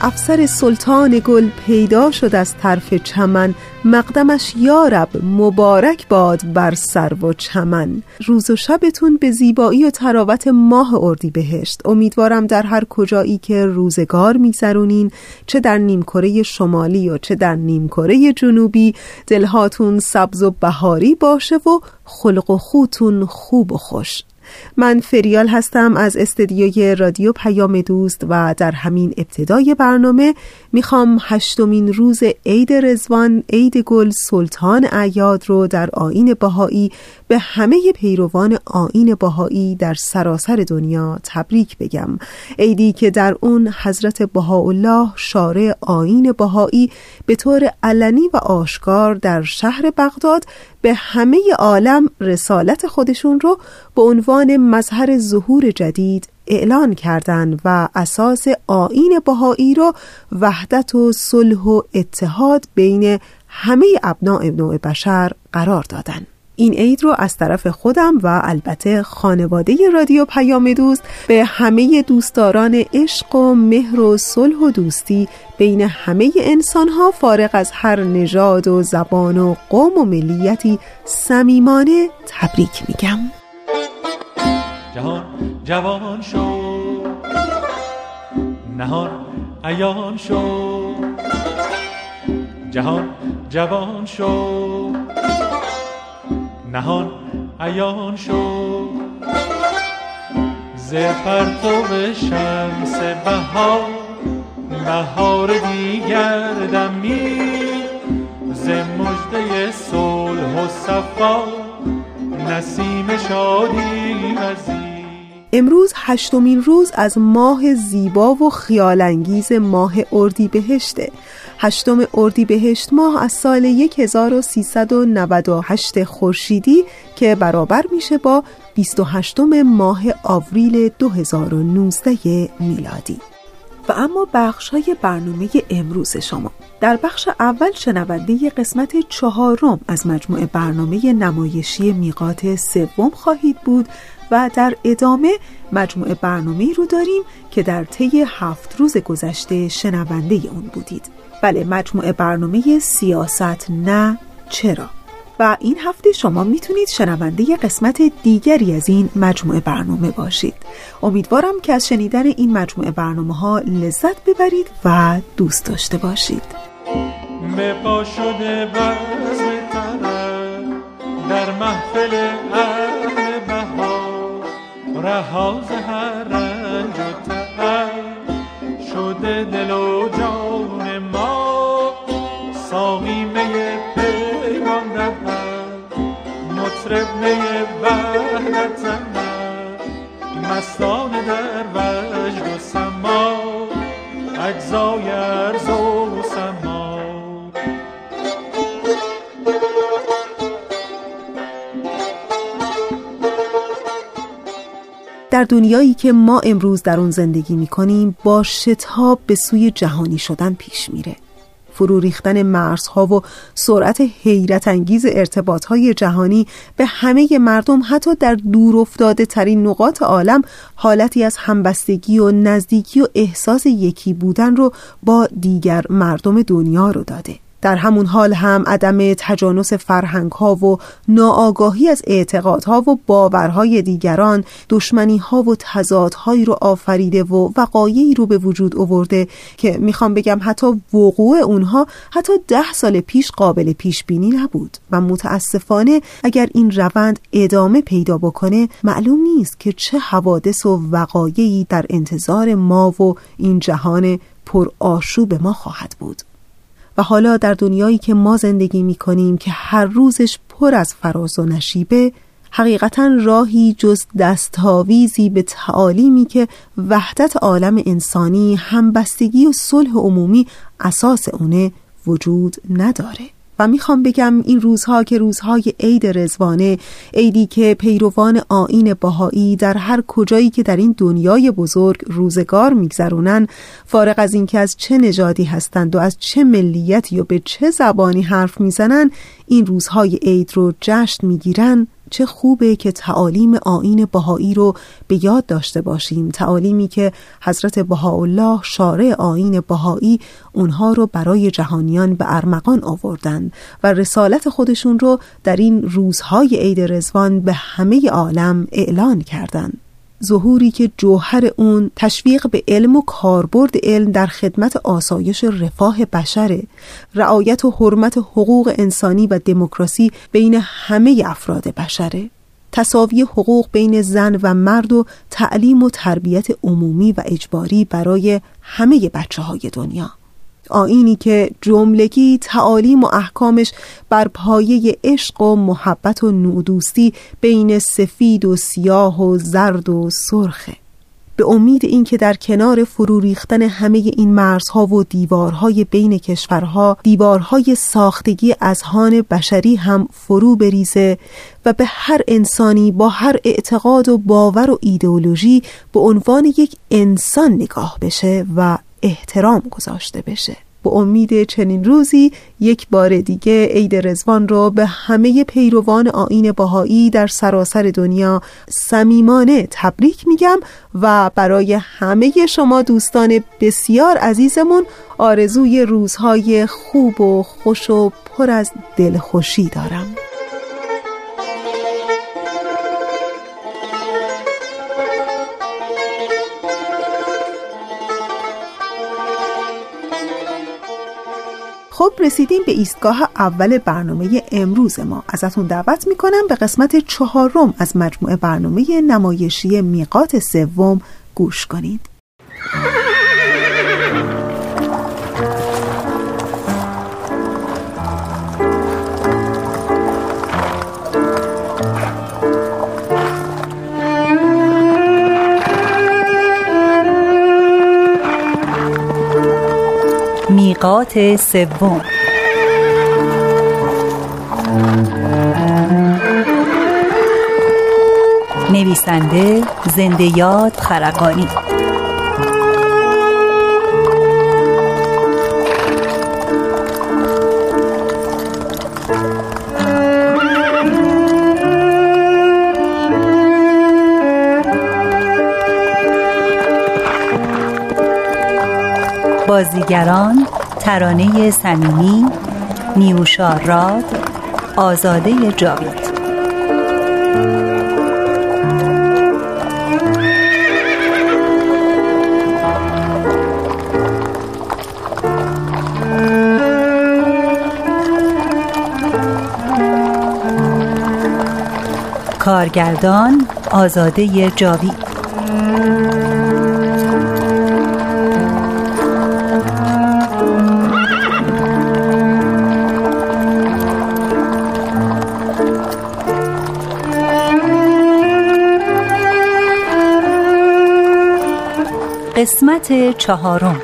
افسر سلطان گل پیدا شد از طرف چمن. مقدمش یارب مبارک باد بر سر و چمن. روز و شبتون به زیبایی و تراوت ماه اردی بهشت. امیدوارم در هر کجایی که روزگار میگذرونین چه در نیمکره شمالی و چه در نیمکره جنوبی دلهاتون سبز و بهاری باشه و خلق و خوتون خوب و خوش. من فریال هستم از استدیوی رادیو پیام دوست و در همین ابتدای برنامه می‌خوام هشتمین روز عید رزوان عید گل سلطان اعیاد رو در آین بهایی به همه پیروان آین بهایی در سراسر دنیا تبریک بگم. عیدی که در اون حضرت بهاءالله شارع آین بهایی به طور علنی و آشکار در شهر بغداد به همه عالم رسالت خودشون رو به عنوان مظهر ظهور جدید اعلان کردند و اساس آین بهایی رو وحدت و صلح و اتحاد بین همه ابناع نوع بشر قرار دادند. این عید رو از طرف خودم و البته خانواده رادیو پیام دوست به همه دوستداران عشق و مهر و صلح و دوستی بین همه انسان ها فارغ از هر نژاد و زبان و قوم و ملیتی صمیمانه تبریک میگم جهان جوان شو. نهان ایان شو. جهان جوان شو. نهان ایان شو. ز پرتو شمس بهار بهار دیگر دمی. ز مجده صلح و صفا نسیم شادی وزی امروز هشتمین روز از ماه زیبا و خیالانگیز ماه اردی بهشته هشتم اردی بهشت ماه از سال 1398 خورشیدی که برابر میشه با 28 ماه آوریل 2019 میلادی. و اما بخش های برنامه امروز شما. در بخش اول شنونده قسمت چهارم از مجموعه برنامه نمایشی میقات سوم خواهید بود و در ادامه مجموعه برنامه رو داریم که در طی هفت روز گذشته شنونده اون بودید. بله مجموعه برنامه سیاست نه چرا؟ و این هفته شما می‌تونید شنونده قسمت دیگری از این مجموعه برنامه باشید. امیدوارم که از شنیدن این مجموعه برنامه ها لذت ببرید و دوست داشته باشید. در محفل رهاز هر رنج و شده دل و جان ما. ساقی می پیمان دهد مطرب می وحدت مستان در وجد و سما اجزای در دنیایی که ما امروز در اون زندگی می کنیم با شتاب به سوی جهانی شدن پیش میره. فرو ریختن مرزها و سرعت حیرت انگیز ارتباط های جهانی به همه مردم حتی در دور افتاده ترین نقاط عالم حالتی از همبستگی و نزدیکی و احساس یکی بودن رو با دیگر مردم دنیا رو داده. در همون حال هم عدم تجانس فرهنگ ها و ناآگاهی از اعتقادها و باورهای دیگران دشمنی ها و تضادهایی رو آفریده و وقایعی رو به وجود آورده که می‌خوام بگم حتی وقوع اونها حتی ده سال پیش قابل پیش بینی نبود. و متاسفانه اگر این روند ادامه پیدا بکنه معلوم نیست که چه حوادث و وقایعی در انتظار ما و این جهان پر آشوب ما خواهد بود. و حالا در دنیایی که ما زندگی می کنیم که هر روزش پر از فراز و نشیبه حقیقتا راهی جز دستاویزی به تعالیمی که وحدت عالم انسانی همبستگی و صلح عمومی اساس اونه وجود نداره. و می‌خوام بگم این روزها که روزهای عید رزوانه عیدی که پیروان آین باهایی در هر کجایی که در این دنیای بزرگ روزگار میگذرونن فارغ از اینکه از چه نژادی هستند و از چه ملیتی و به چه زبانی حرف می‌زنن این روزهای عید رو جشن می‌گیرن چه خوبه که تعالیم آین بهایی رو به یاد داشته باشیم تعالیمی که حضرت بهاءالله شارع آین بهایی اونها رو برای جهانیان به ارمغان آوردن و رسالت خودشون رو در این روزهای عید رزوان به همه عالم اعلان کردند. ظهوری که جوهر اون تشویق به علم و کاربرد علم در خدمت آسایش رفاه بشره رعایت و حرمت حقوق انسانی و دموکراسی بین همه افراد بشره تصاوی حقوق بین زن و مرد و تعلیم و تربیت عمومی و اجباری برای همه بچه های دنیا. آینی که جملگی تعالیم و احکامش بر پایه عشق و محبت و نودوستی بین سفید و سیاه و زرد و سرخه به امید اینکه در کنار فرو ریختن همه این مرزها و دیوارهای بین کشورها دیوارهای ساختگی اذهان بشری هم فرو بریزه و به هر انسانی با هر اعتقاد و باور و ایدئولوژی به عنوان یک انسان نگاه بشه و احترام گذاشته بشه. با امید چنین روزی یک بار دیگه عید رزوان رو به همه پیروان آین باهایی در سراسر دنیا صمیمانه تبریک میگم و برای همه شما دوستان بسیار عزیزمون آرزوی روزهای خوب و خوش و پر از دلخوشی دارم. خب رسیدیم به ایستگاه اول برنامه امروز ما. ازتون دعوت می‌کنم به قسمت چهارم از مجموعه برنامه نمایشی میقات سوم گوش کنید. میقات سوم. نویسنده زنده یاد خرقانی. بازیگران ترانه صمیمی نیوشا راد آزاده جاوید. کارگردان آزاده جاوید. قسمت چهارم.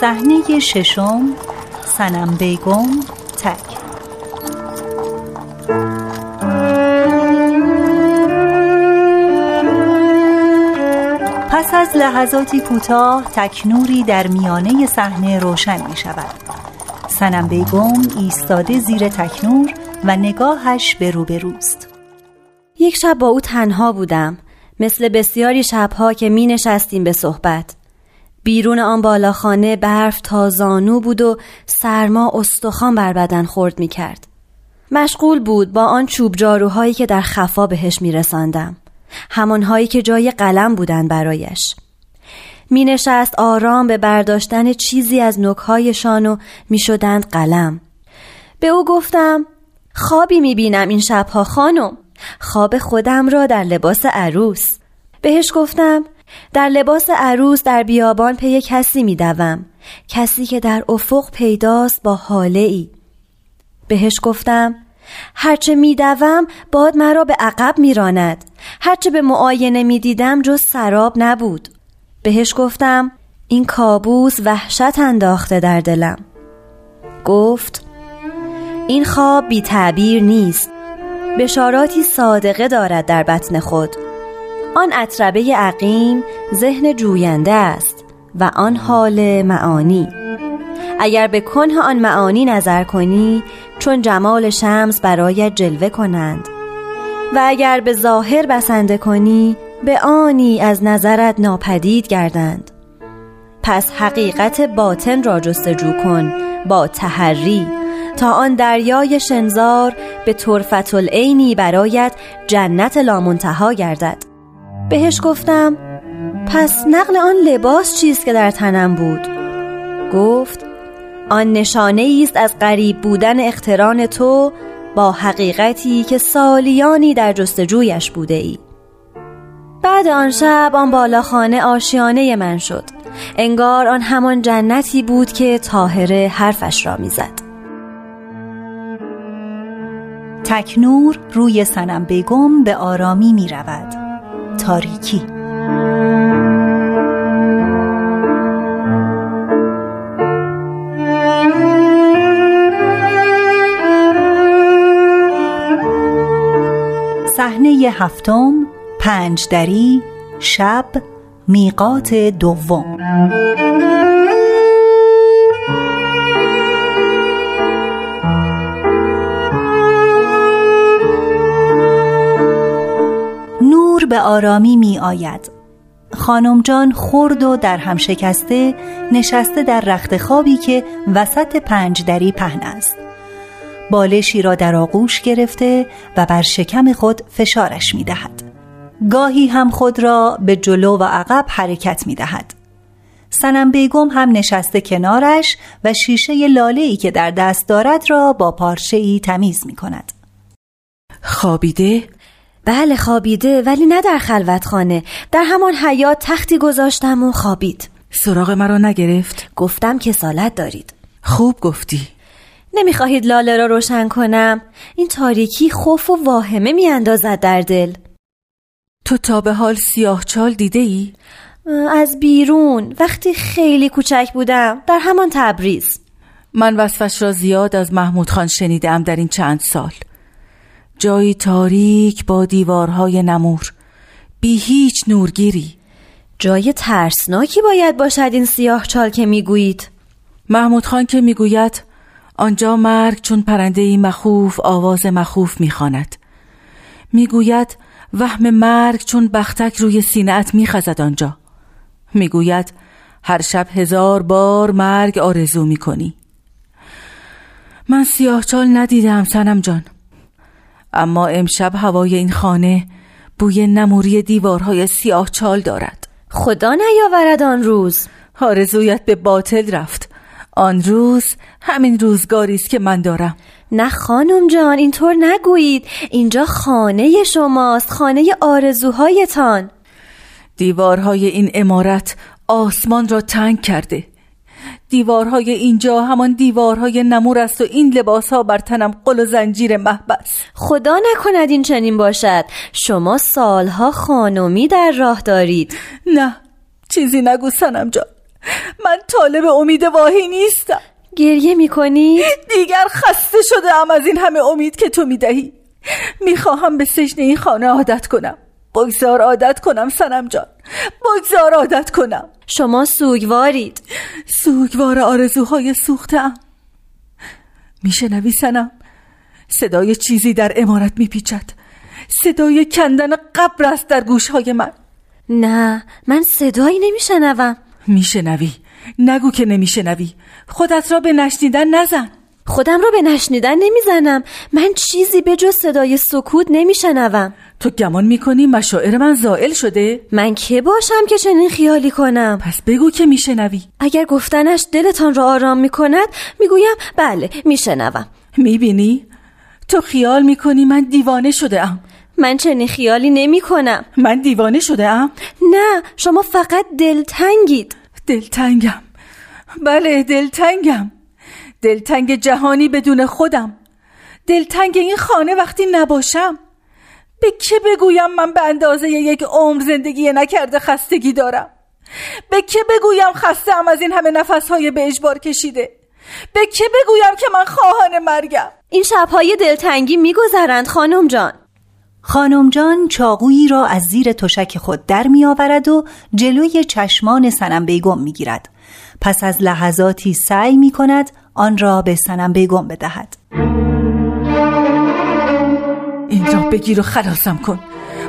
صحنه ششم سنم بیگم لحظاتی کوتاه تکنوری در میانه صحنه روشن می شود سنم بیگم ایستاده زیر تکنور و نگاهش به روبروست یک شب با او تنها بودم مثل بسیاری شبها که می نشستیم به صحبت بیرون آن بالاخانه برف تا زانو بود و سرما استخوان بر بدن خورد می کرد. مشغول بود با آن چوب جاروهایی که در خفا بهش می رساندم. همانهایی که جای قلم بودن برایش. می نشست آرام به برداشتن چیزی از نکهایشان و می شدند قلم. به او گفتم خوابی می بینم این شبها خانم. خواب خودم را در لباس عروس. بهش گفتم در لباس عروس در بیابان پی کسی می دوم. کسی که در افق پیداست با حاله ای. بهش گفتم هرچه می دوم باد مرا به عقب می راند. هرچه به معاینه می دیدم جز سراب نبود. بهش گفتم این کابوس وحشت انداخته در دلم. گفت این خواب بی تعبیر نیست. بشاراتی صادقه دارد در بطن خود. آن اطربه عقیم ذهن جوینده است و آن حال معانی اگر به کنه آن معانی نظر کنی چون جمال شمس برای جلوه کنند و اگر به ظاهر بسنده کنی به آنی از نظرت ناپدید گردند. پس حقیقت باطن را جستجو کن با تحری تا آن دریای شنزار به طرفت العینی برایت جنت لامنتها گردد. بهش گفتم پس نقل آن لباس چیست که در تنم بود؟ گفت آن نشانه است از غریب بودن اختران تو با حقیقتی که سالیانی در جستجویش بوده ای. بعد آن شب آن بالاخانه آشیانه من شد. انگار آن همان جنتی بود که تاهره حرفش را می‌زد. تکنور روی سنم بگم به آرامی می رود تاریکی. صحنه هفتم پنج دری شب میقات دوم. به آرامی می آید. خانم جان خرد و در هم شکسته نشسته در رخت خوابی که وسط پنج دری پهن است. بالشی را در آغوش گرفته و بر شکم خود فشارش می دهد. گاهی هم خود را به جلو و عقب حرکت می دهد سنم بیگم هم نشسته کنارش و شیشه لاله ای که در دست دارد را با پارچه ای تمیز می کند خوابیده؟ بله خوابیده ولی نه در خلوت خانه در همان حیات تختی گذاشتم و خوابید. سراغ مرا نگرفت؟ گفتم که سالت دارید. خوب گفتی. نمی‌خواهید لاله را روشن کنم؟ این تاریکی خوف و واهمه میاندازد در دل. تو تا به حال سیاه چال دیده ای؟ از بیرون. وقتی خیلی کوچک بودم در همان تبریز. من وصفش را زیاد از محمود خان شنیدم در این چند سال. جایی تاریک با دیوارهای نمور. بی هیچ نورگیری. جای ترسناکی باید باشد این سیاه چال که می‌گویید. محمود خان که می‌گوید آنجا مرگ چون پرنده مخوف آواز مخوف می‌خواند. می‌گوید وهم مرگ چون بختک روی سینهت میخزد آنجا. می‌گوید هر شب هزار بار مرگ آرزو می‌کنی. من سیاه چال ندیدم سنم جان. اما امشب هوای این خانه بوی نموری دیوارهای سیاه چال دارد. خدا نیاورد آن روز. آرزویت به باطل رفت. آن روز همین روزگاری است که من دارم. نه خانم جان اینطور نگویید. اینجا خانه شماست خانه آرزوهایتان. دیوارهای این امارت آسمان را تنگ کرده. دیوارهای اینجا همان دیوارهای نمور است و این لباس ها بر تنم قل و زنجیر محبس خدا نکند این چنین باشد. شما سالها خانمی در راه دارید. نه چیزی نگو سنم جان. من طالب امید واهی نیستم. گریه می‌کنی؟ دیگر خسته شده ام از این همه امید که تو می‌دهی. می‌خواهم به سجن این خانه عادت کنم. بگذار عادت کنم سنم جان. بگذار عادت کنم. شما سوگوارید. سوگوار آرزوهای سوختم میشنوی سنم؟ صدای چیزی در امارت میپیچد. صدای کندن قبر است در گوشهای من. نه من صدایی نمیشنوم. میشنوی؟ نگو که نمیشنوی. خودت را به نشنیدن نزن. خودم را به نشنیدن نمی‌زنم. من چیزی به جز صدای سکوت نمیشنوم. تو گمان می‌کنی مشاعر من زائل شده؟ من که باشم که چنین خیالی کنم؟ پس بگو که میشنوی. اگر گفتنش دلتان را آرام می‌کند می‌گویم بله میشنوم. می‌بینی؟ تو خیال می‌کنی من دیوانه شده ام. من چنین خیالی نمی کنم من دیوانه شده ام؟ نه شما فقط دلتنگید. دلتنگم. بله دلتنگم. دلتنگ جهانی بدون خودم. دلتنگ این خانه وقتی نباشم. به که بگویم من به اندازه یک عمر زندگی نکرده خستگی دارم؟ به که بگویم خستم از این همه نفسهای به اجبار کشیده؟ به که بگویم که من خواهان مرگم؟ این شبهای دلتنگی میگذرند خانم جان. خانم جان چاقویی را از زیر تشک خود در می آورد و جلوی چشمان سنم بیگم می گیرد. پس از لحظاتی سعی می کند آن را به سنم بیگم بدهد. این را بگیر و خلاصم کن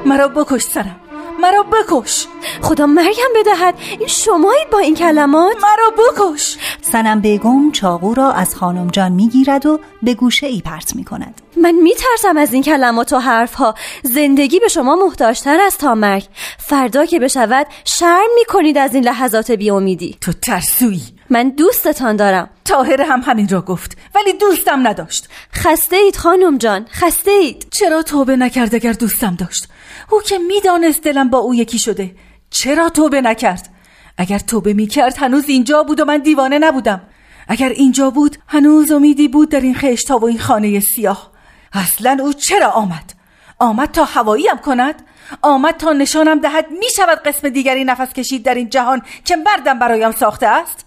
مرا بکش سرم مرا بکش. خدا مرگم بدهد. این شمایید با این کلمات. مرا بکش. سنم بیگم چاقو را از خانم جان می‌گیرد و به گوشه ای پرت می کند من میترسم از این کلمات و حرفها. زندگی به شما محتاجتر است تا مرگ فردا که بشود شرم می‌کنید از این لحظات بیامیدی. تو ترسویی. من دوستتان دارم. تاهر هم همین را گفت ولی دوستم نداشت. خسته اید خانم جان خسته اید. چرا توبه نکرد اگر دوستم داشت؟ او که می‌دانست دلم با او یکی شده. چرا توبه نکرد؟ اگر توبه می‌کرد هنوز اینجا بود و من دیوانه نبودم. اگر اینجا بود هنوز امیدی بود در این خشتا و این خانه سیاه. اصلا او چرا آمد؟ آمد تا هواییم کند؟ آمد تا نشانم دهد می شود قسم دیگری نفس کشید در این جهان که مردم برایم ساخته است؟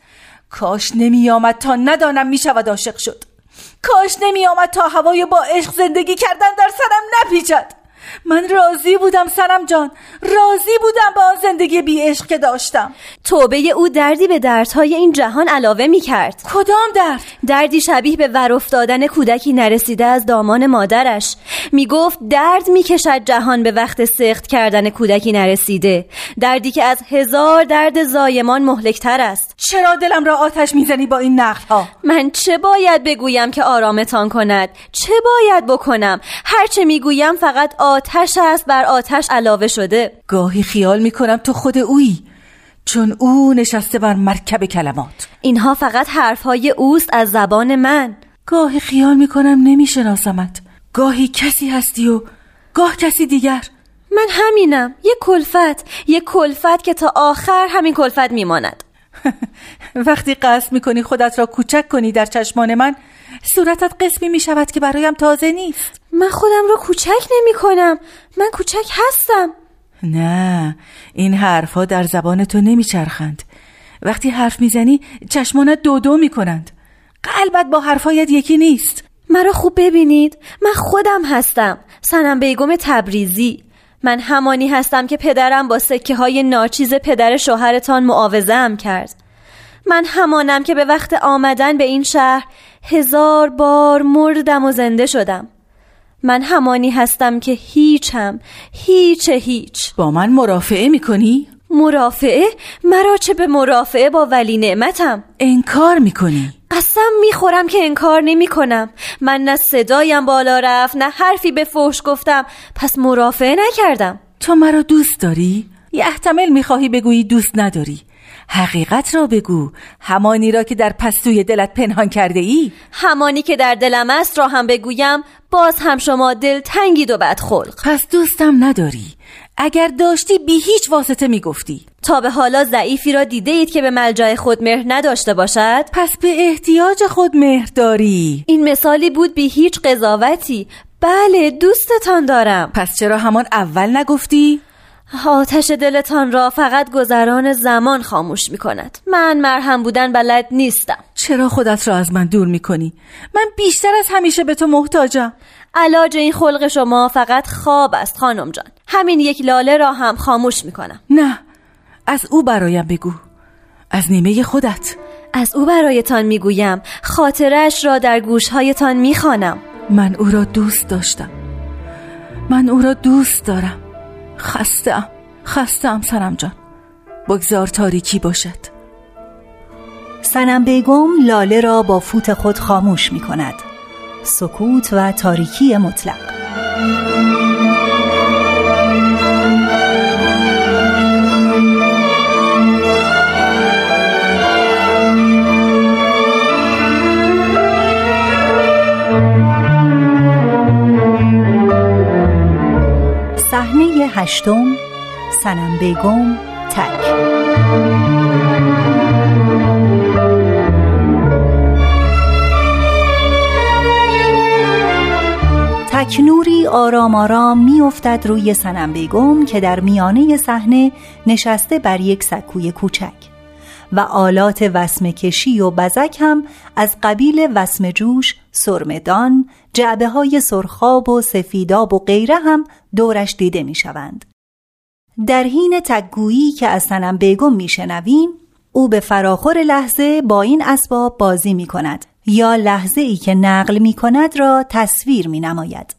کاش نمی آمد تا ندانم می شود عاشق شد. کاش نمی آمد تا هوای با عشق زندگی کردن در سرم نپیچد. من راضی بودم سرم جان راضی بودم با آن زندگی بی عشق که داشتم توبه او دردی به دردهای این جهان علاوه می کرد کدام درد؟ دردی شبیه به ور افتادن کودکی نرسیده از دامان مادرش می گفت درد می کشد جهان به وقت سخت کردن کودکی نرسیده دردی که از هزار درد زایمان مهلکتر است چرا دلم را آتش می‌زنی با این نقل ها؟ من چه باید بگویم که آرامتان کند؟ چه باید بکنم؟ هرچه می‌گویم فقط آتش است بر آتش علاوه شده. گاهی خیال می‌کنم تو خود اویی چون او نشسته بر مرکب کلمات. اینها فقط حرفهای اوست از زبان من. گاهی خیال می‌کنم نمیشناسمت. گاهی کسی هستی و گاه کسی دیگر. من همینم. یه کلفت. یه کلفت که تا آخر همین کلفت میماند. وقتی قصد می‌کنی خودت را کوچک کنی در چشمان من صورتت قسمی می‌شود که برایم تازه نیست. من خودم رو کوچک نمی کنم. من کوچک هستم. نه این حرفها در زبان تو نمیچرخند وقتی حرف می‌زنی چشمانت دو دو می‌کنند قلبت با حرفایت یکی نیست. مرا خوب ببینید. من خودم هستم. سنم بیگم تبریزی. من همانی هستم که پدرم با سکه های ناچیز پدر شوهرتان معاوضه کرد. من همانم که به وقت آمدن به این شهر هزار بار مردم و زنده شدم من همانی هستم که هیچم هیچ هیچ با من مرافعه می‌کنی؟ مرافعه؟ مرا چه به مرافعه با ولی نعمتم انکار می‌کنی؟ قسم می‌خورم که انکار نمی کنم من نه صدایم بالا رفت نه حرفی به فوش گفتم پس مرافعه نکردم تو مرا دوست داری؟ یه احتمال می‌خواهی بگویی دوست نداری حقیقت را بگو. همانی را که در پستوی دلت پنهان کرده ای همانی که در دلم است را هم بگویم باز هم شما دل تنگید و بدخلق پس دوستم نداری. اگر داشتی بی هیچ واسطه می‌گفتی. تا به حالا ضعیفی را دیده اید که به ملجای خود مهر نداشته باشد؟ پس به احتیاج خود مهر داری. این مثالی بود بی هیچ قضاوتی. بله دوستتان دارم. پس چرا همان اول نگفتی؟ آتش دلتان را فقط گذران زمان خاموش می کند من مرهم بودن بلد نیستم. چرا خودت را از من دور می کنی؟ من بیشتر از همیشه به تو محتاجم. علاج این خلق شما فقط خواب است خانم جان. همین یک لاله را هم خاموش می کنم نه از او برایم بگو. از نیمه خودت. از او برایتان می گویم خاطرش را در گوشهایتان می خانم. من او را دوست داشتم. من او را دوست دارم. خستم خستم سرم جان. بگذار تاریکی باشد. سنم بیگم لاله را با فوت خود خاموش می کند سکوت و تاریکی مطلق. صحنه هشتم سنم بیگم تک تکنوری آرام آرام میافتد روی سنم بیگم که در میانه صحنه نشسته بر یک سکوی کوچک. و آلات وسم کشی و بزک هم از قبیل وسم جوش، سرمدان، جعبه های سرخاب و سفیداب و غیره هم دورش دیده می شوند. در حین تکگویی که از سنم بیگم می شنویم او به فراخور لحظه با این اسباب بازی می کند یا لحظه ای که نقل می کند را تصویر می نماید.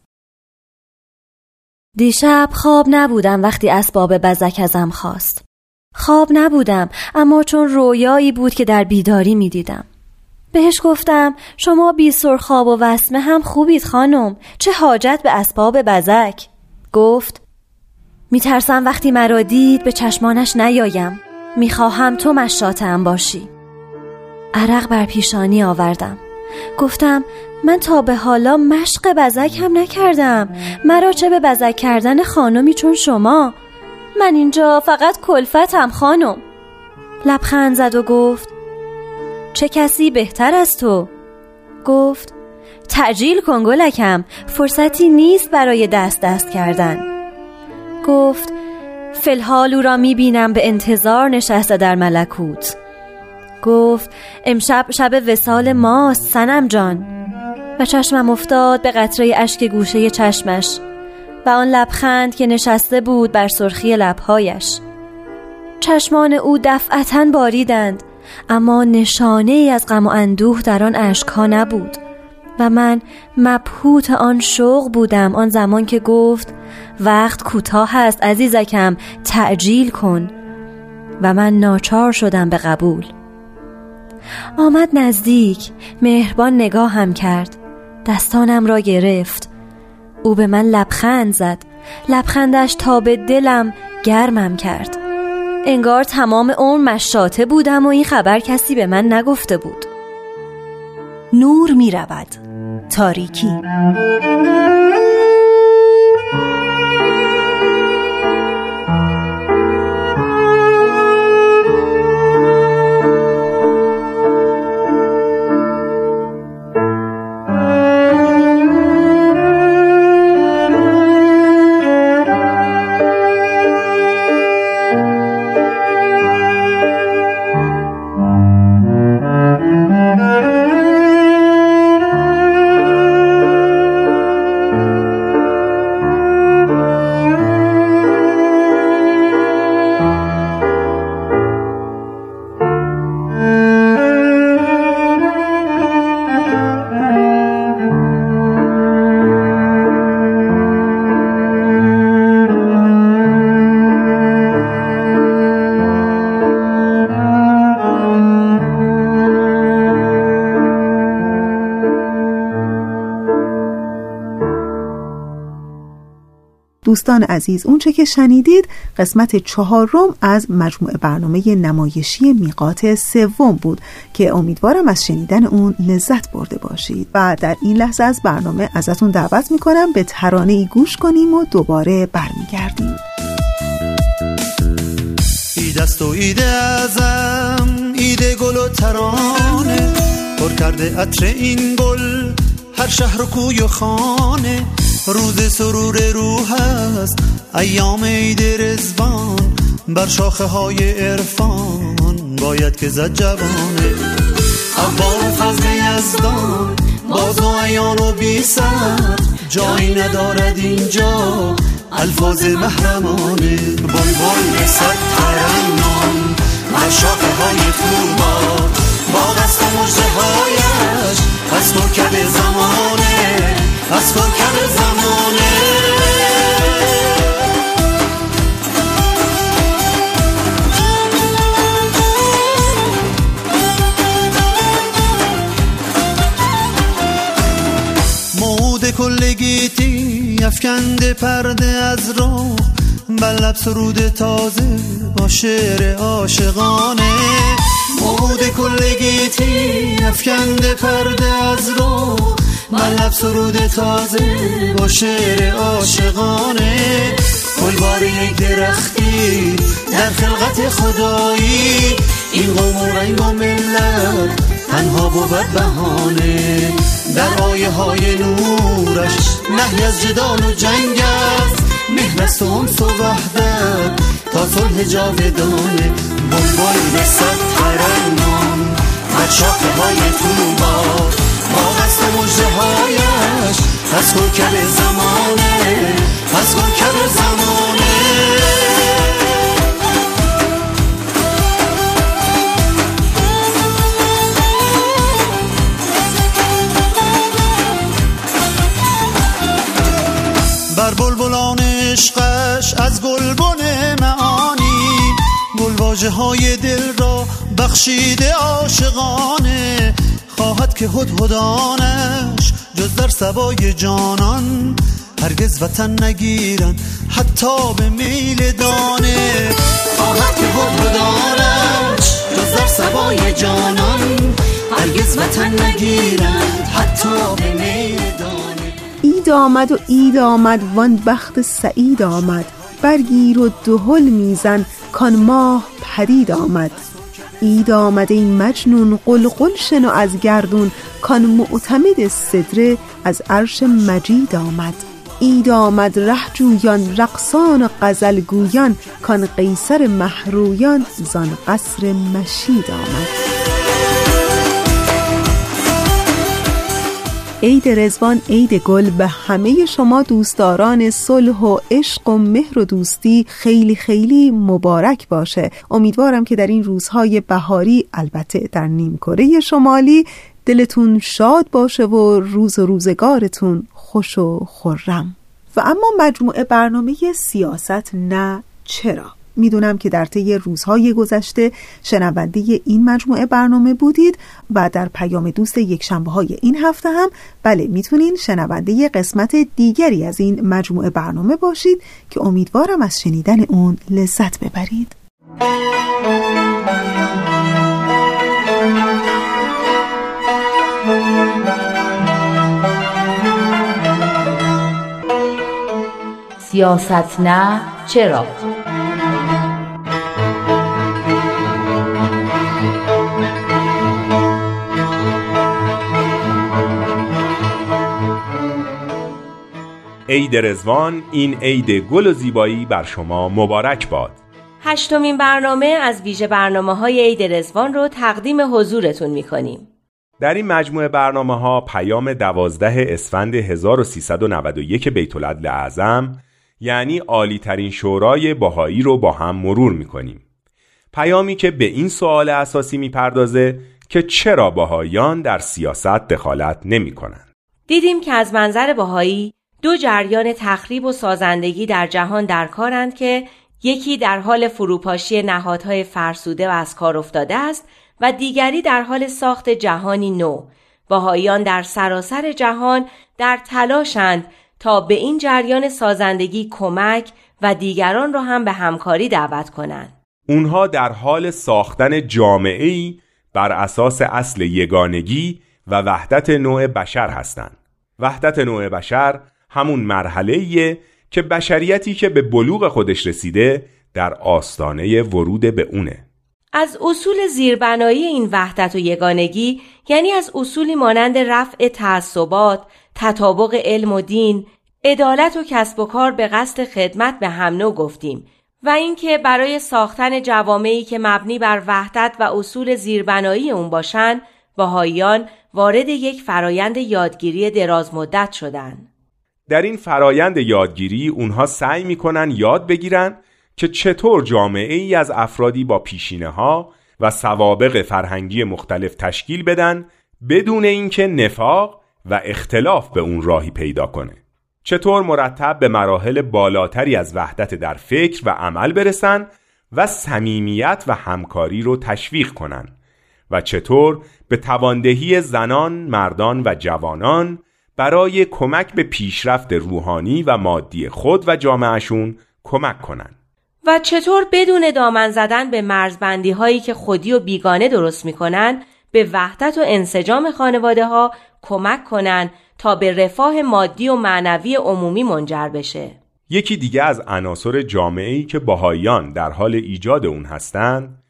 دیشب خواب نبودم وقتی اسباب بزک ازم خواست. خواب نبودم اما چون رویایی بود که در بیداری می دیدم. بهش گفتم شما بی سرخاب و وسمه هم خوبید خانم چه حاجت به اسباب بزک؟ گفت میترسم وقتی مرا دید به چشمانش نیایم می‌خواهم تو مشاتم باشی. عرق بر پیشانی آوردم. گفتم من تا به حالا مشق بزک هم نکردم مرا چه به بزک کردن خانمی چون شما؟ من اینجا فقط کلفتم خانم. لبخند زد و گفت چه کسی بهتر از تو؟ گفت تعجیل کن گلکم فرصتی نیست برای دست دست کردن. گفت فلحال او را می‌بینم به انتظار نشسته در ملکوت. گفت امشب شب وسال ماست سنم جان. و چشمم افتاد به قطره اشک گوشه چشمش. و آن لبخند که نشسته بود بر سرخی لبهایش. چشمان او دفعتا باریدند اما نشانه ای از غم و اندوه در آن اشکها نبود و من مبهوت آن شوق بودم آن زمان که گفت وقت کوتاه است عزیزکم تعجیل کن و من ناچار شدم به قبول. آمد نزدیک مهربان نگاهم کرد دستانم را گرفت او به من لبخند زد. لبخندش تا به دلم گرمم کرد. انگار تمام عمر مشاته بودم و این خبر کسی به من نگفته بود. نور می رود تاریکی. دوستان عزیز اونچه که شنیدید قسمت چهارم از مجموعه برنامه نمایشی میقات سوم بود که امیدوارم از شنیدن اون لذت برده باشید. و در این لحظه از برنامه ازتون دعوت می‌کنم به ترانه ای گوش کنیم و دوباره برمیگردیم. ایدست و ایده ازم ایده گل و ترانه پر کرده عطر این گل هر شهر و کوی و خانه. روز سرور روح است. ایام عید رزوان بر شاخه های عرفان. باید که زد جوانه اول فضل یزدان. باز و ایان و بی جایی ندارد اینجا الفاظ محرمانه. بای صد ترنم بر شاخه های توبا با قصد و مجده هایش از تو زمانه از کار زمانه. مود افکنده پرده از رو، بلب سرود تازه با شعر عاشقانه. مود کلگیتی افکنده پرده از رو. رو بلب سرود تازه با شعر عاشقانه. گلبار یک درختی در خلقت خدایی. این قوم و رنگ و ملت تنها بود بهانه. در آیه های نورش نهی از جدال و جنگ است. مهنست و انس و وحدت تا صلح جاودانه بلبل رسد ترنم بر شاخه های توبا. و مجده هایش از کوکب زمانه از کوکب زمانه. بر بلبلان عشقش از گلبن معانی گلواجه های دل را بخشیده عاشقانه. خواهد که هدهدانش جز در سبای جانان. هرگز وطن نگیرن حتی به میل دانه. خواهد که هدهدانش جز در سبای جانان. هرگز وطن نگیرن حتی به میل دانه. اید آمد و اید آمد وان بخت سعید آمد. برگیر و دهل میزن کان ماه پدید آمد. اید آمد این مجنون قلقل شنو از گردون کان معتمد صدره از عرش مجید آمد. اید آمد ره جویان رقصان و غزل گویان کان قیصر محرویان زان قصر مشید آمد. عید رزوان عید گل به همه شما دوستداران صلح و عشق و مهر و دوستی خیلی خیلی مبارک باشه. امیدوارم که در این روزهای بهاری البته در نیمکره شمالی دلتون شاد باشه و روز و روزگارتون خوش و خرم. و اما مجموعه برنامه سیاست نه چرا؟ می‌دونم که در طی روزهای گذشته شنونده این مجموعه برنامه بودید و در پیام دوست یک شنبه های این هفته هم بله می‌تونین شنونده قسمت دیگری از این مجموعه برنامه باشید که امیدوارم از شنیدن اون لذت ببرید. سیاست نه چرا؟ عید رزوان این عید گل و زیبایی بر شما مبارک باد. هشتمین برنامه از ویژه برنامه های عید رزوان رو تقدیم حضورتون می‌کنیم. در این مجموعه برنامه ها پیام دوازده اسفند 1391 بیت العدل اعظم یعنی عالی ترین شورای باهایی رو با هم مرور می‌کنیم. پیامی که به این سوال اساسی می‌پردازه که چرا باهایان در سیاست دخالت نمی کنند. دیدیم که از منظر باهایی دو جریان تخریب و سازندگی در جهان در کارند که یکی در حال فروپاشی نهادهای فرسوده و از کار افتاده است و دیگری در حال ساخت جهانی نو باهایان در سراسر جهان در تلاشند تا به این جریان سازندگی کمک و دیگران را هم به همکاری دعوت کنند اونها در حال ساختن جامعه ای بر اساس اصل یگانگی و وحدت نوع بشر هستند. وحدت نوع بشر همون مرحله که بشریتی که به بلوغ خودش رسیده در آستانه ورود به اونه از اصول زیربنایی این وحدت و یگانگی یعنی از اصولی مانند رفع تعصبات، تطابق علم و دین، عدالت و کسب و کار به قصد خدمت به هم نوع گفتیم و اینکه برای ساختن جوامعی که مبنی بر وحدت و اصول زیربنایی اون باشند، باهاییان وارد یک فرایند یادگیری دراز مدت شدند. در این فرایند یادگیری اونها سعی می‌کنن یاد بگیرن که چطور جامعه ای از افرادی با پیشینه ها و سوابق فرهنگی مختلف تشکیل بدن بدون اینکه نفاق و اختلاف به اون راهی پیدا کنه. چطور مرتب به مراحل بالاتری از وحدت در فکر و عمل برسن و صمیمیت و همکاری رو تشویق کنن و چطور به تواندهی زنان، مردان و جوانان برای کمک به پیشرفت روحانی و مادی خود و جامعهشون کمک کنن و چطور بدون دامن زدن به مرزبندی هایی که خودی و بیگانه درست می‌کنن به وحدت و انسجام خانواده ها کمک کنن تا به رفاه مادی و معنوی عمومی منجر بشه. یکی دیگه از عناصر جامعه‌ای که باهایان در حال ایجاد اون هستند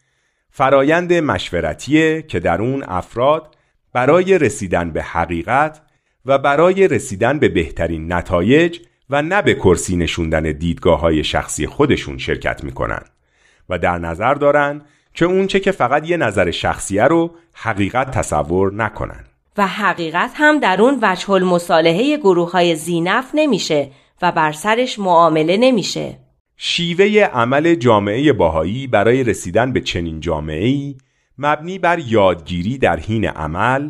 فرایند مشورتیه که در اون افراد برای رسیدن به حقیقت و برای رسیدن به بهترین نتایج و نه به کرسی نشوندن دیدگاه های شخصی خودشون شرکت می‌کنن. و در نظر دارن که اونچه که فقط یه نظر شخصیه رو حقیقت تصور نکنن. و حقیقت هم در اون وجه المصالحه گروه های زینف نمیشه و بر سرش معامله نمیشه. شیوه عمل جامعه باهایی برای رسیدن به چنین جامعه مبنی بر یادگیری در حین عمل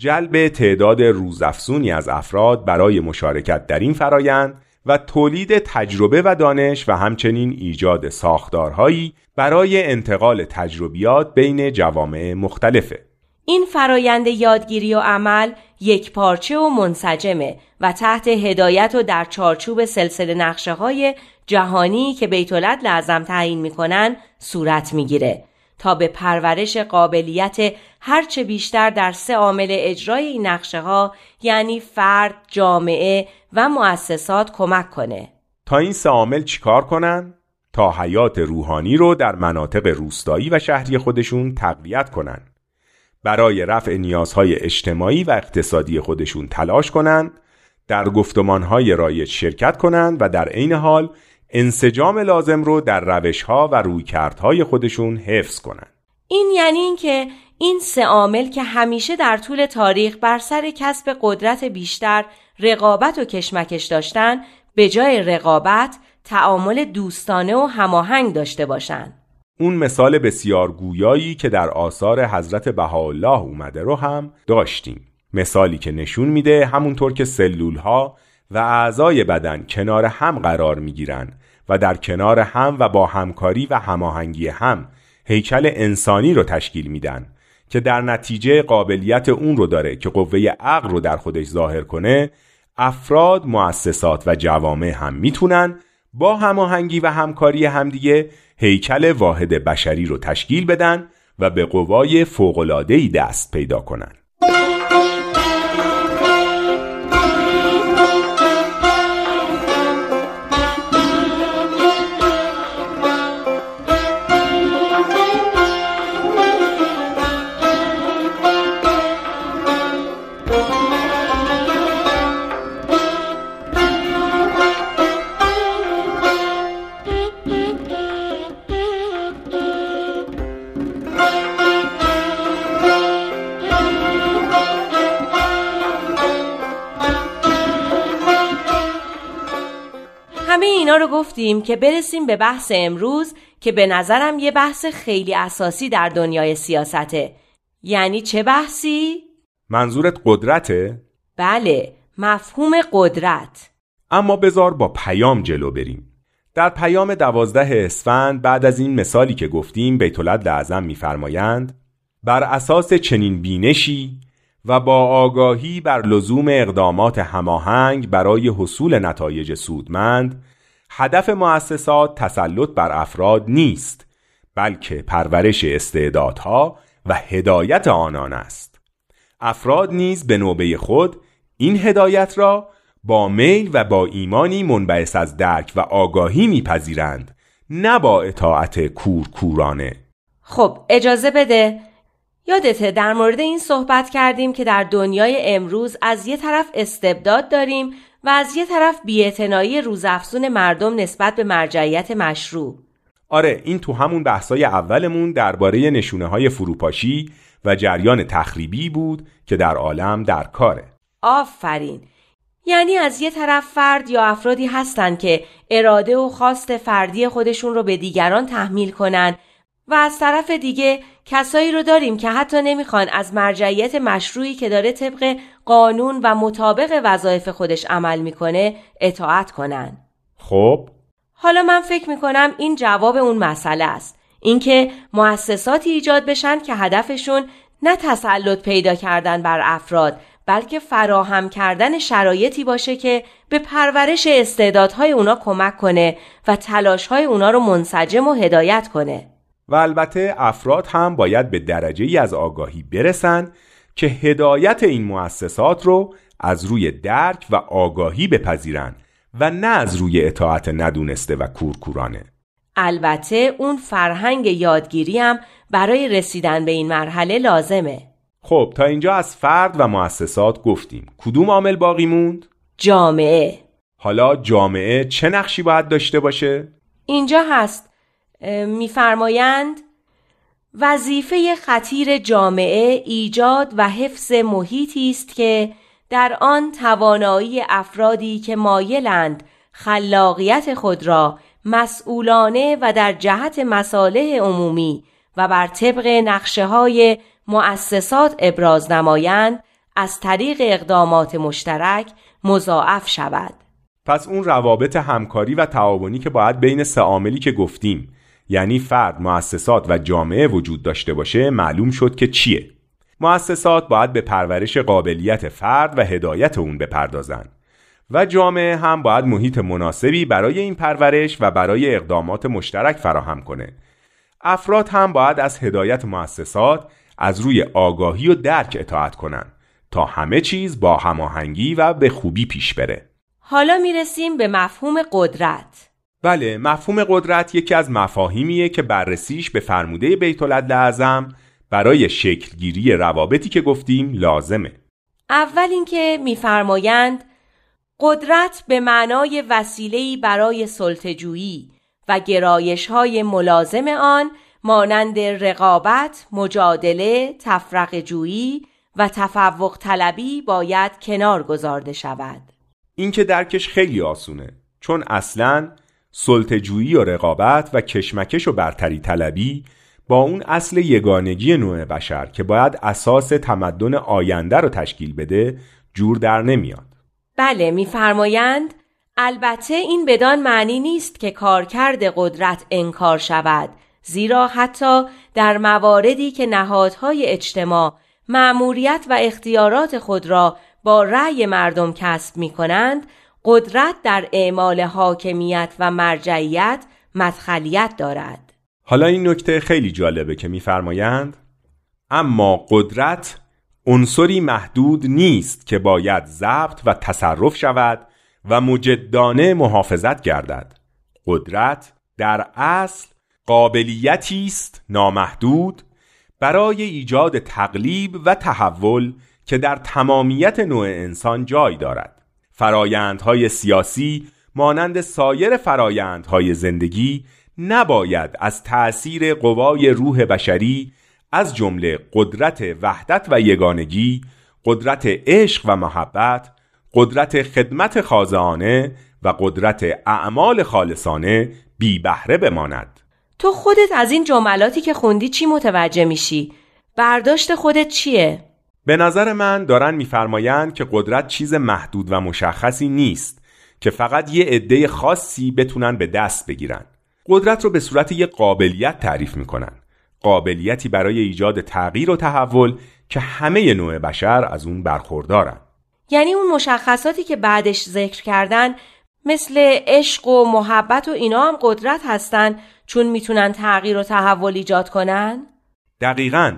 جلب تعداد روزافزونی از افراد برای مشارکت در این فرایند و تولید تجربه و دانش و همچنین ایجاد ساختارهایی برای انتقال تجربیات بین جوامع مختلفه. این فرایند یادگیری و عمل یک پارچه و منسجمه و تحت هدایت و در چارچوب سلسله نقشه های جهانی که بیتولد لازم تعیین می‌کنن صورت می‌گیره تا به پرورش قابلیت هرچه بیشتر در سه عامل اجرای این نقشه ها یعنی فرد، جامعه و مؤسسات کمک کنه. تا این سه عامل چیکار کنن؟ تا حیات روحانی رو در مناطق روستایی و شهری خودشون تقویت کنن. برای رفع نیازهای اجتماعی و اقتصادی خودشون تلاش کنند، در گفتمانهای رایج شرکت کنند و در عین حال انسجام لازم رو در روشها و رویکردهای خودشون حفظ کنند. این یعنی اینکه این سه عامل که همیشه در طول تاریخ بر سر کسب قدرت بیشتر رقابت و کشمکش داشتن به جای رقابت تعامل دوستانه و هماهنگ داشته باشند. اون مثال بسیار گویایی که در آثار حضرت بهاءالله اومده رو هم داشتیم. مثالی که نشون میده همونطور که سلول ها و اعضای بدن کنار هم قرار می‌گیرن و در کنار هم و با همکاری و هماهنگی هم هیکل انسانی رو تشکیل میدن که در نتیجه قابلیت اون رو داره که قوه عقل رو در خودش ظاهر کنه افراد، مؤسسات و جوامع هم می‌تونن با هماهنگی و همکاری همدیگه هیکل واحد بشری رو تشکیل بدن و به قوای فوق‌العاده‌ای دست پیدا کنن. رو گفتیم که برسیم به بحث امروز که به نظرم یه بحث خیلی اساسی در دنیای سیاسته یعنی چه بحثی؟ منظورت قدرته؟ بله مفهوم قدرت اما بزار با پیام جلو بریم در پیام دوازده اسفند بعد از این مثالی که گفتیم بیتولد لعظم میفرمایند بر اساس چنین بینشی و با آگاهی بر لزوم اقدامات هماهنگ برای حصول نتایج سودمند هدف مؤسسات تسلط بر افراد نیست بلکه پرورش استعدادها و هدایت آنان است. افراد نیز به نوبه خود این هدایت را با میل و با ایمانی منبعث از درک و آگاهی میپذیرند نه با اطاعت کورکورانه. خب اجازه بده. یادته در مورد این صحبت کردیم که در دنیای امروز از یه طرف استبداد داریم و از یه طرف بیاعتنایی روزافزون مردم نسبت به مرجعیت مشروع. آره این تو همون بحثای اولمون درباره نشونه های فروپاشی و جریان تخریبی بود که در عالم در کاره. آفرین. یعنی از یه طرف فرد یا افرادی هستند که اراده و خواست فردی خودشون رو به دیگران تحمیل کنن و از طرف دیگه کسایی رو داریم که حتی نمی‌خوان از مرجعیت مشروعی که داره طبق قانون و مطابق وظایف خودش عمل می‌کنه اطاعت کنن. خب حالا من فکر می‌کنم این جواب اون مسئله است. اینکه مؤسساتی ایجاد بشن که هدفشون نه تسلط پیدا کردن بر افراد بلکه فراهم کردن شرایطی باشه که به پرورش استعدادهای اونا کمک کنه و تلاشهای اونا رو منسجم و هدایت کنه و البته افراد هم باید به درجه ای از آگاهی برسن که هدایت این مؤسسات رو از روی درک و آگاهی بپذیرن و نه از روی اطاعت ندونسته و کورکورانه. البته اون فرهنگ یادگیری هم برای رسیدن به این مرحله لازمه. خب تا اینجا از فرد و مؤسسات گفتیم. کدوم عامل باقی موند؟ جامعه. حالا جامعه چه نقشی باید داشته باشه؟ اینجا هست. میفرمایند وظیفه خطیر جامعه ایجاد و حفظ محیطی است که در آن توانایی افرادی که مایلند خلاقیت خود را مسئولانه و در جهت مصالح عمومی و بر طبق نقشه های مؤسسات ابراز نمایند از طریق اقدامات مشترک مضاعف شود. پس اون روابط همکاری و تعاونی که باید بین سه عاملی که گفتیم یعنی فرد، مؤسسات و جامعه وجود داشته باشه معلوم شد که چیه. مؤسسات باید به پرورش قابلیت فرد و هدایت اون بپردازند و جامعه هم باید محیط مناسبی برای این پرورش و برای اقدامات مشترک فراهم کنه. افراد هم باید از هدایت مؤسسات از روی آگاهی و درک اطاعت کنند تا همه چیز با هماهنگی و به خوبی پیش بره. حالا می‌رسیم به مفهوم قدرت. بله مفهوم قدرت یکی از مفاهیمیه که بررسیش به فرموده بیت اعظم برای شکلگیری روابطی که گفتیم لازمه اول اینکه میفرمایند قدرت به معنای وسیله‌ای برای سلطه‌جویی و گرایش های ملازم آن مانند رقابت، مجادله، تفرق جویی و تفوق طلبی باید کنار گذارده شود. این که درکش خیلی آسونه چون اصلا سلطجویی و رقابت و کشمکش و برتری طلبی با اون اصل یگانگی نوع بشر که باید اساس تمدن آینده رو تشکیل بده جور در نمیاد. بله میفرمایند البته این بدان معنی نیست که کارکرد قدرت انکار شود زیرا حتی در مواردی که نهادهای اجتماع معموریت و اختیارات خود را با رأی مردم کسب می کنند قدرت در اعمال حاکمیت و مرجعیت مدخلیت دارد. حالا این نکته خیلی جالبه که میفرمایند اما قدرت عنصری محدود نیست که باید ضبط و تصرف شود و مجدانه محافظت گردد. قدرت در اصل قابلیتی است نامحدود برای ایجاد تقلیب و تحول که در تمامیت نوع انسان جای دارد. فرایندهای سیاسی مانند سایر فرایندهای زندگی نباید از تأثیر قوای روح بشری از جمله قدرت وحدت و یگانگی قدرت عشق و محبت قدرت خدمت خازانه و قدرت اعمال خالصانه بی بهره بماند تو خودت از این جملاتی که خوندی چی متوجه میشی؟ برداشت خودت چیه؟ به نظر من دارن میفرمایند که قدرت چیز محدود و مشخصی نیست که فقط یه عده خاصی بتونن به دست بگیرن. قدرت رو به صورت یه قابلیت تعریف می‌کنن. قابلیتی برای ایجاد تغییر و تحول که همه نوع بشر از اون برخوردارن. یعنی اون مشخصاتی که بعدش ذکر کردن مثل عشق و محبت و اینا هم قدرت هستن چون می‌تونن تغییر و تحول ایجاد کنن؟ دقیقا.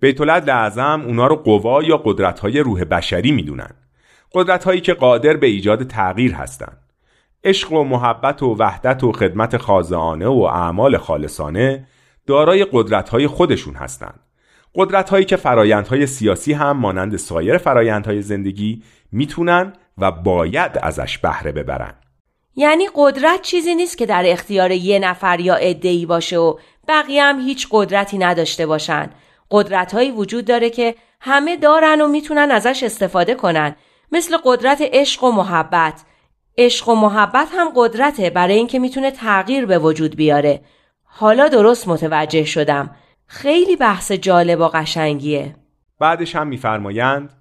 بیت لعظم اونا رو قوا یا قدرت های روح بشری می‌دونن قدرت هایی که قادر به ایجاد تغییر هستند. عشق و محبت و وحدت و خدمت خازانه و اعمال خالصانه دارای قدرت های خودشون هستند. قدرت هایی که فرایندهای سیاسی هم مانند سایر فرایندهای زندگی می‌تونن و باید ازش بهره ببرن. یعنی قدرت چیزی نیست که در اختیار یه نفر یا عده‌ای باشه و بقیه هم هیچ قدرتی نداشته باشن. قدرت هایی وجود داره که همه دارن و می‌تونن ازش استفاده کنن. مثل قدرت عشق و محبت. عشق و محبت هم قدرته برای اینکه می‌تونه تغییر به وجود بیاره. حالا درست متوجه شدم. خیلی بحث جالب و قشنگیه. بعدش هم میفرمایند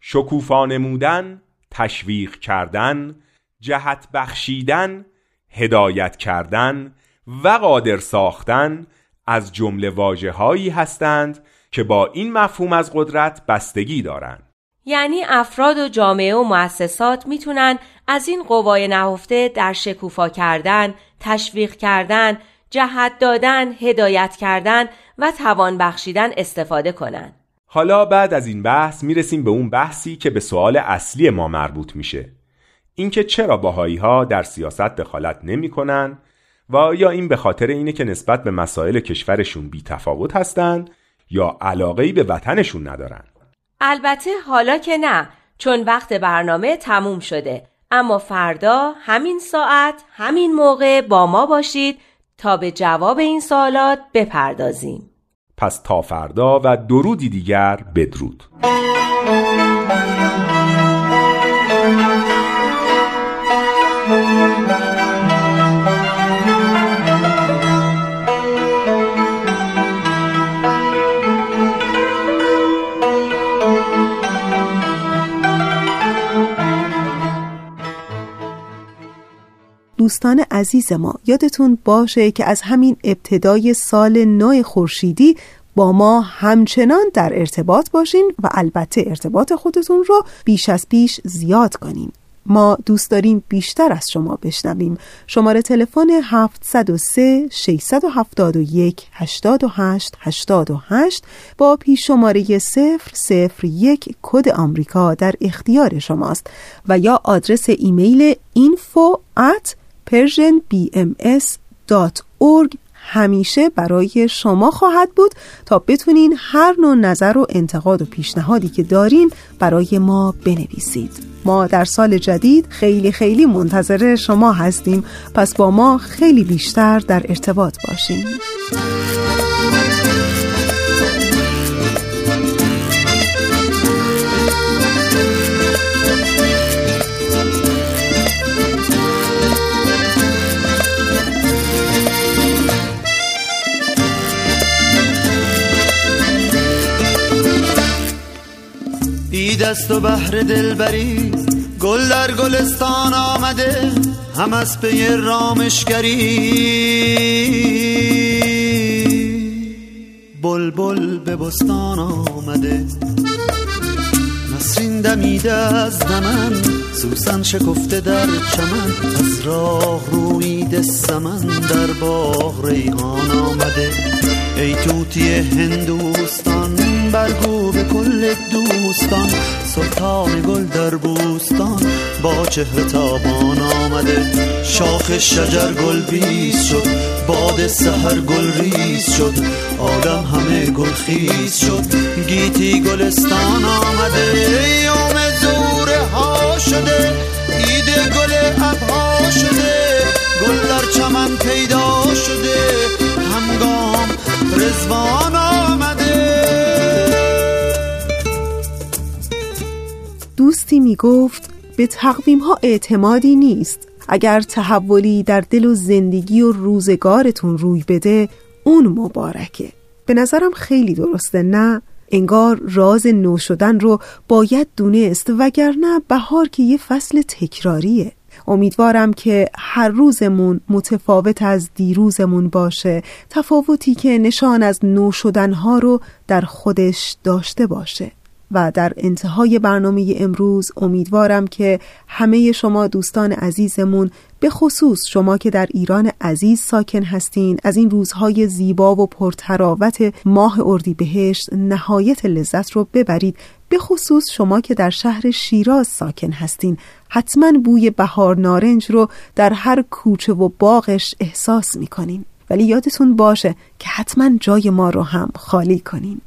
شکوفا نمودن تشویق کردن جهت بخشیدن هدایت کردن و قادر ساختن از جمله واجه هایی هستند که با این مفهوم از قدرت بستگی دارند یعنی افراد و جامعه و مؤسسات می‌تونن از این قوای نهفته در شکوفا کردن، تشویق کردن، جهت دادن، هدایت کردن و توان بخشیدن استفاده کنن. حالا بعد از این بحث می‌رسیم به اون بحثی که به سوال اصلی ما مربوط میشه. اینکه چرا باهایی ها در سیاست دخالت نمی‌کنن و یا این به خاطر اینه که نسبت به مسائل کشورشون بی تفاوت هستن یا علاقه به وطنشون ندارن. البته حالا که نه چون وقت برنامه تموم شده. اما فردا همین ساعت همین موقع با ما باشید تا به جواب این سوالات بپردازیم. پس تا فردا و درودی دیگر بدرود. دوستان عزیز ما یادتون باشه که از همین ابتدای سال نو خورشیدی با ما همچنان در ارتباط باشین و البته ارتباط خودتون رو بیش از پیش زیاد کنیم ما دوست داریم بیشتر از شما بشنویم. شماره تلفن 703 671 88 88 با پیش شماره 001 کد آمریکا در اختیار شماست و یا آدرس ایمیل info persianbms.org همیشه برای شما خواهد بود تا بتونین هر نوع نظر و انتقاد و پیشنهادی که دارین برای ما بنویسید. ما در سال جدید خیلی خیلی منتظر شما هستیم. پس با ما خیلی بیشتر در ارتباط باشین. دست و بهر دلبری. گل در گلستان آمده هم از پی رامشگری. بلبل به بستان آمده. نسرین دمیده از دمن سوسن شکفته در چمن. از راه رویده سمن در باغ ریحان آمده. ای توتی هندوستان برگو به کل دوستان سلطان گل در بوستان. با چهره تابان آمده شاخ شجر گل بیز شد. باد سحر گل ریز شد آدم همه گل خیز شد. گیتی گلستان آمده یوم زوره ها شده. ایده گل ابها شده گل در چمن پیدا شده. همگام رزوان دوستی می گفت به تقویم ها اعتمادی نیست. اگر تحولی در دل و زندگی و روزگارتون روی بده اون مبارکه. به نظرم خیلی درسته نه؟ انگار راز نو شدن رو باید دونست وگرنه بهار که یه فصل تکراریه. امیدوارم که هر روزمون متفاوت از دیروزمون باشه. تفاوتی که نشان از نو شدنها رو در خودش داشته باشه. و در انتهای برنامه امروز امیدوارم که همه شما دوستان عزیزمون به خصوص شما که در ایران عزیز ساکن هستین از این روزهای زیبا و پرتراوت ماه اردیبهشت نهایت لذت رو ببرید. به خصوص شما که در شهر شیراز ساکن هستین. حتما بوی بهار نارنج رو در هر کوچه و باغش احساس می‌کنین. ولی یادتون باشه که حتما جای ما رو هم خالی کنین.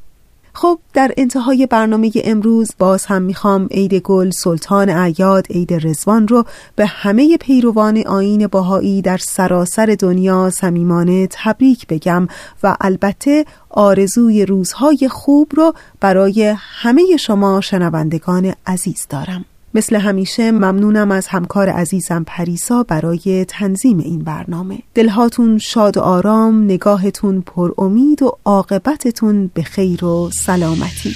خب در انتهای برنامه امروز باز هم می‌خوام عید گل سلطان اعیاد عید رزوان رو به همه پیروان آین باهایی در سراسر دنیا صمیمانه تبریک بگم و البته آرزوی روزهای خوب رو برای همه شما شنوندگان عزیز دارم. مثل همیشه ممنونم از همکار عزیزم پریسا برای تنظیم این برنامه. دلهاتون شاد و آرام نگاهتون پر امید و عاقبتتون به خیر و سلامتی.